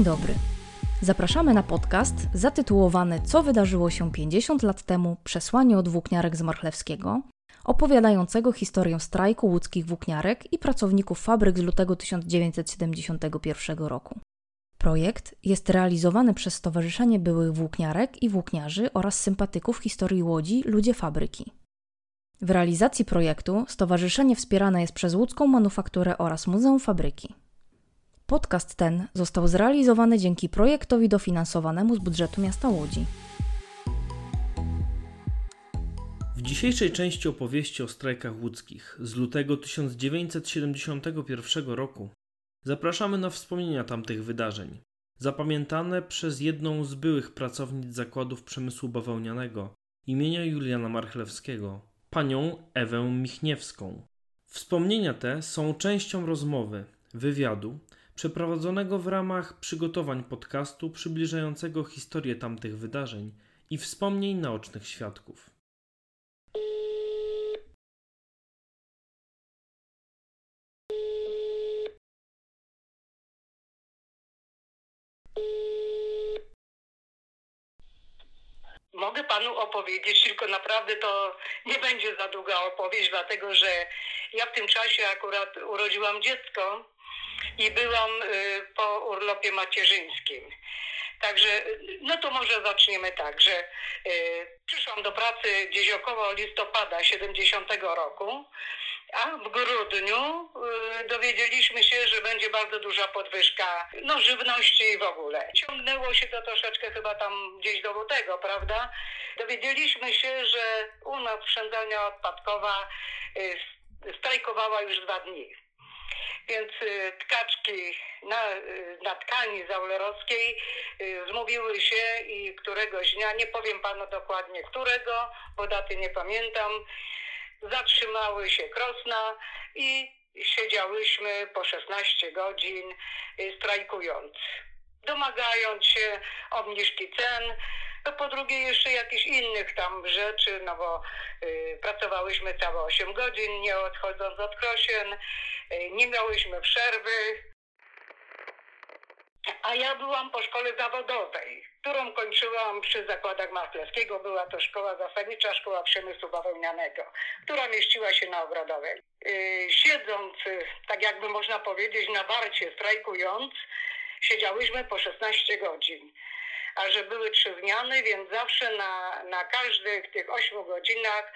Dzień dobry. Zapraszamy na podcast zatytułowany Co wydarzyło się 50 lat temu przesłanie od włókniarek z Marchlewskiego, opowiadającego historię strajku łódzkich włókniarek i pracowników fabryk z lutego 1971 roku. Projekt jest realizowany przez Stowarzyszenie Byłych Włókniarek i Włókniarzy oraz sympatyków historii Łodzi Ludzie Fabryki. W realizacji projektu stowarzyszenie wspierane jest przez Łódzką Manufakturę oraz Muzeum Fabryki. Podcast ten został zrealizowany dzięki projektowi dofinansowanemu z budżetu miasta Łodzi. W dzisiejszej części opowieści o strajkach łódzkich z lutego 1971 roku zapraszamy na wspomnienia tamtych wydarzeń, zapamiętane przez jedną z byłych pracownic zakładów przemysłu bawełnianego imienia Juliana Marchlewskiego, panią Ewę Michniewską. Wspomnienia te są częścią rozmowy, wywiadu, przeprowadzonego w ramach przygotowań podcastu przybliżającego historię tamtych wydarzeń i wspomnień naocznych świadków. Mogę panu opowiedzieć, tylko naprawdę to nie będzie za długa opowieść, dlatego że ja w tym czasie akurat urodziłam dziecko i byłam y, po urlopie macierzyńskim. Także, y, no to może zaczniemy tak, że y, przyszłam do pracy gdzieś około listopada 70 roku, a w grudniu dowiedzieliśmy się, że będzie bardzo duża podwyżka no, żywności i w ogóle. Ciągnęło się to troszeczkę chyba tam gdzieś do lutego, prawda? Dowiedzieliśmy się, że u nas przędzalnia odpadkowa strajkowała już dwa dni. Więc y, tkaczki na, y, na tkani zaulerowskiej y, zmówiły się i któregoś dnia, nie powiem panu dokładnie którego, bo daty nie pamiętam, zatrzymały się krosna i siedziałyśmy po 16 godzin strajkując, domagając się obniżki cen, po drugie jeszcze jakichś innych tam rzeczy, no bo y, pracowałyśmy całe 8 godzin, nie odchodząc od krosien, nie miałyśmy przerwy. A ja byłam po szkole zawodowej, którą kończyłam przy zakładach Marchlewskiego. Była to szkoła zasadnicza, szkoła przemysłu bawełnianego, która mieściła się na Ogrodowej. Yy, siedząc, tak jakby można powiedzieć, na barcie, strajkując, siedziałyśmy po 16 godzin. A że były trzy zmiany, więc zawsze na, na każdych tych 8 godzinach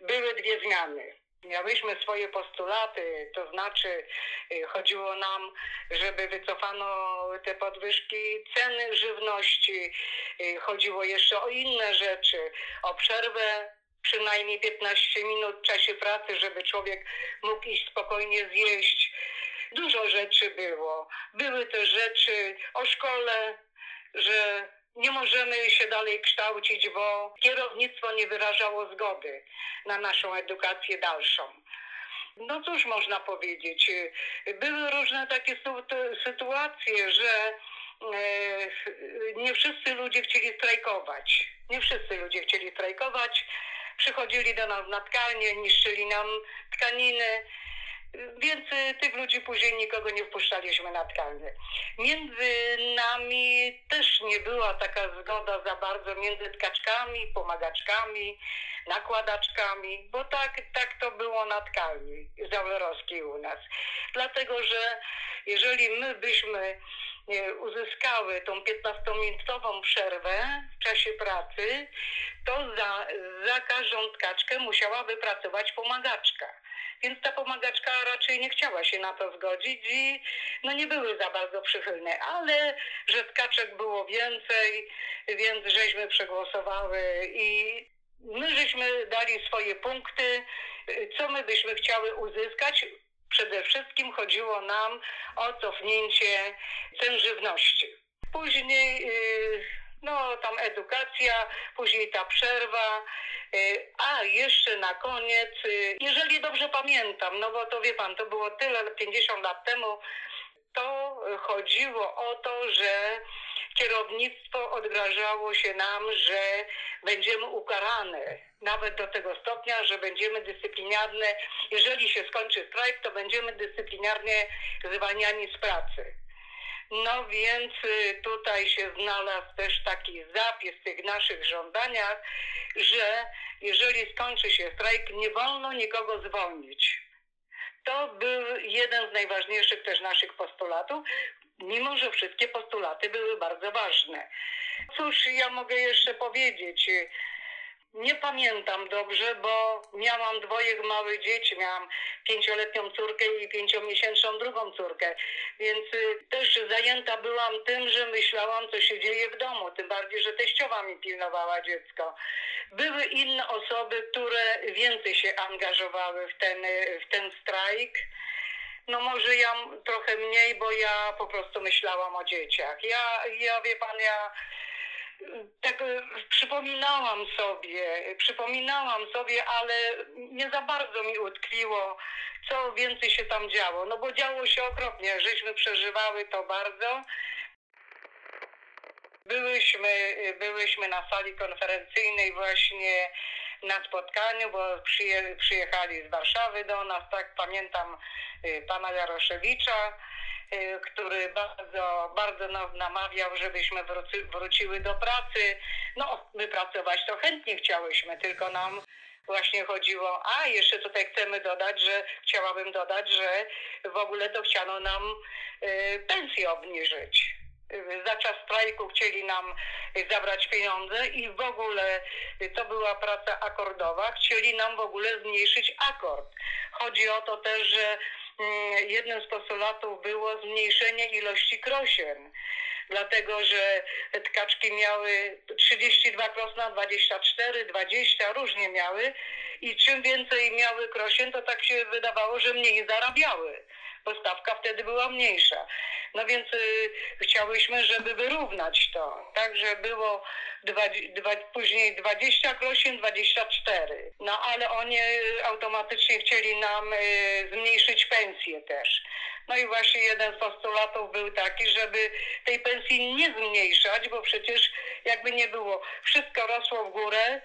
były dwie zmiany. Miałyśmy swoje postulaty, to znaczy y, chodziło nam, żeby wycofano te podwyżki ceny żywności, y, chodziło jeszcze o inne rzeczy, o przerwę przynajmniej 15 minut w czasie pracy, żeby człowiek mógł iść spokojnie zjeść. Dużo rzeczy było. Były też rzeczy o szkole, że nie możemy się dalej kształcić, bo kierownictwo nie wyrażało zgody na naszą edukację dalszą. No cóż można powiedzieć, były różne takie sytuacje, że e, nie wszyscy ludzie chcieli strajkować. Nie wszyscy ludzie chcieli strajkować. Przychodzili do nas na tkanie, niszczyli nam tkaniny więc y, tych ludzi później nikogo nie wpuszczaliśmy na tkalnie. Między nami też nie była taka zgoda za bardzo między tkaczkami, pomagaczkami, nakładaczkami, bo tak, tak to było na tkalni zaulerowskiej u nas. Dlatego, że jeżeli my byśmy uzyskały tą 15-minutową przerwę w czasie pracy, to za, za każdą tkaczkę musiała wypracować pomagaczka. Więc ta pomagaczka raczej nie chciała się na to zgodzić i no nie były za bardzo przychylne, ale że tkaczek było więcej, więc żeśmy przegłosowały i my żeśmy dali swoje punkty, co my byśmy chciały uzyskać. Przede wszystkim chodziło nam o cofnięcie cen żywności. Później yy, no tam edukacja, później ta przerwa, y, a jeszcze na koniec, y, jeżeli dobrze pamiętam, no bo to wie pan, to było tyle, 50 lat temu, to chodziło o to, że kierownictwo odgrażało się nam, że będziemy ukarane. Nawet do tego stopnia, że będziemy dyscyplinarne. Jeżeli się skończy strajk, to będziemy dyscyplinarnie zwalniani z pracy No więc y, tutaj się znalazł też taki zapis w tych naszych żądaniach, że jeżeli skończy się strajk, nie wolno nikogo zwolnić. To był jeden z najważniejszych też naszych postulatów, mimo że wszystkie postulaty były bardzo ważne. Cóż ja mogę jeszcze powiedzieć? Nie pamiętam dobrze, bo miałam dwoje małe dzieci. Miałam pięcioletnią córkę i pięciomiesięczną drugą córkę. Więc y, też zajęta byłam tym, że myślałam, co się dzieje w domu. Tym bardziej, że teściowa mi pilnowała dziecko. Były inne osoby, które więcej się angażowały w ten, y, w ten strajk. No może ja trochę mniej, bo ja po prostu myślałam o dzieciach. Ja, ja wie pan, ja tak e, przypominałam sobie, przypominałam sobie, ale nie za bardzo mi utkwiło, co więcej się tam działo. No bo działo się okropnie, żeśmy przeżywały to bardzo. Byłyśmy, byłyśmy na sali konferencyjnej właśnie na spotkaniu, bo przyje, przyjechali z Warszawy do nas, tak pamiętam y, pana Jaroszewicza, który bardzo, bardzo nas namawiał, żebyśmy wróci, wróciły do pracy. No, my pracować to chętnie chciałyśmy, tylko nam właśnie chodziło, a jeszcze tutaj chcemy dodać, że chciałabym dodać, że w ogóle to chciano nam y, pensję obniżyć za czas strajku chcieli nam zabrać pieniądze i w ogóle to była praca akordowa, chcieli nam w ogóle zmniejszyć akord. Chodzi o to też, że jednym z postulatów było zmniejszenie ilości krosien dlatego że tkaczki miały 32 krosna, 24, 20, różnie miały i czym więcej miały krosien, to tak się wydawało, że mniej zarabiały bo stawka wtedy była mniejsza. No więc y, chciałyśmy, żeby wyrównać to. Także było dwa, dwa, później 20 krosin, 24. No ale oni automatycznie chcieli nam y, zmniejszyć pensję też. No i właśnie jeden z postulatów był taki, żeby tej pensji nie zmniejszać, bo przecież jakby nie było, wszystko rosło w górę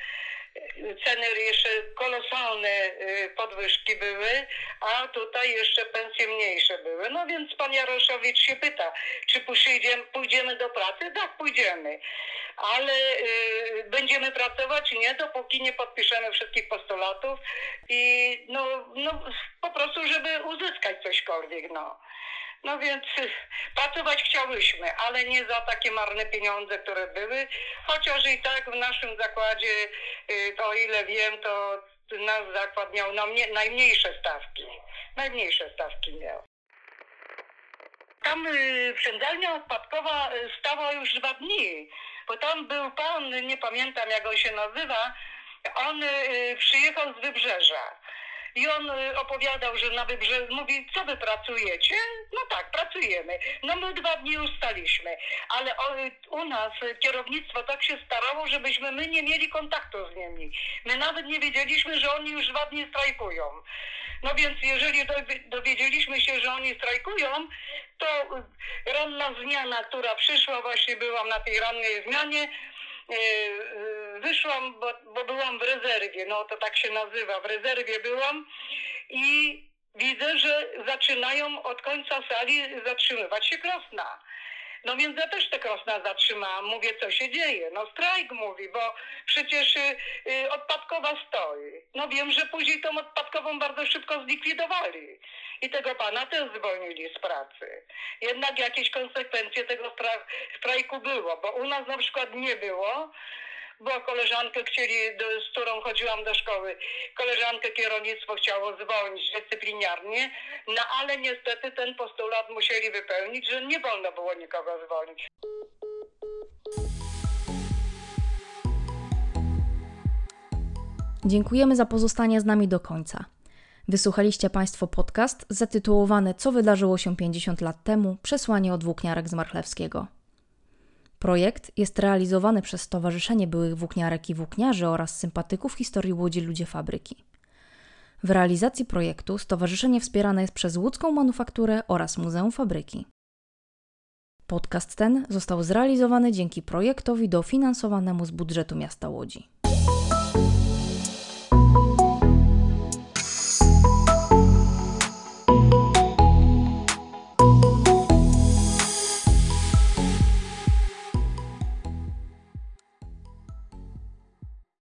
ceny jeszcze kolosalne y, podwyżki były, a tutaj jeszcze pensje mniejsze były. No więc pan Jaroszowicz się pyta, czy pójdziemy, pójdziemy do pracy? Tak, pójdziemy. Ale y, będziemy pracować nie, dopóki nie podpiszemy wszystkich postulatów i no, no po prostu, żeby uzyskać cośkolwiek, no. No więc y, pracować chciałyśmy, ale nie za takie marne pieniądze, które były. Chociaż i tak w naszym zakładzie, y, to o ile wiem, to nasz zakład miał najmniejsze stawki. Najmniejsze stawki miał. Tam y, przędzalnia odpadkowa stała już dwa dni, bo tam był pan, nie pamiętam jak on się nazywa, on przyjechał z Wybrzeża. I on y, opowiadał, że na wybrzeżu, mówi, co wy pracujecie? No tak, pracujemy. No my dwa dni ustaliśmy, ale u nas kierownictwo tak się starało, żebyśmy my nie mieli kontaktu z nimi. My nawet nie wiedzieliśmy, że oni już dwa dni strajkują. No więc jeżeli dowiedzieliśmy się, że oni strajkują, to ranna zmiana, która przyszła, właśnie byłam na tej rannej zmianie, wyszłam, bo, bo byłam w rezerwie, no to tak się nazywa, w rezerwie byłam i widzę, że zaczynają od końca sali zatrzymywać się krosna. No więc ja też te krosna zatrzymałam, mówię, co się dzieje. No strajk mówi, bo przecież y, y, odpadkowa stoi. No wiem, że później tą odpadkową bardzo szybko zlikwidowali. I tego pana też zwolnili z pracy. Jednak jakieś konsekwencje tego strajku było, bo u nas na przykład nie było bo koleżankę chcieli, do, z którą chodziłam do szkoły, koleżankę kierownictwo chciało zwolnić dyscyplinarnie, no ale niestety ten postulat musieli wypełnić, że nie wolno było nikogo zwolnić. Dziękujemy za pozostanie z nami do końca. Wysłuchaliście Państwo podcast zatytułowany Co wydarzyło się 50 lat temu? Przesłanie od włókniarek z Marchlewskiego. Projekt jest realizowany przez Stowarzyszenie Byłych Włókniarek i Włókniarzy oraz sympatyków historii Łodzi Ludzie Fabryki. W realizacji projektu stowarzyszenie wspierane jest przez Łódzką Manufakturę oraz Muzeum Fabryki. Podcast ten został zrealizowany dzięki projektowi dofinansowanemu z budżetu miasta Łodzi.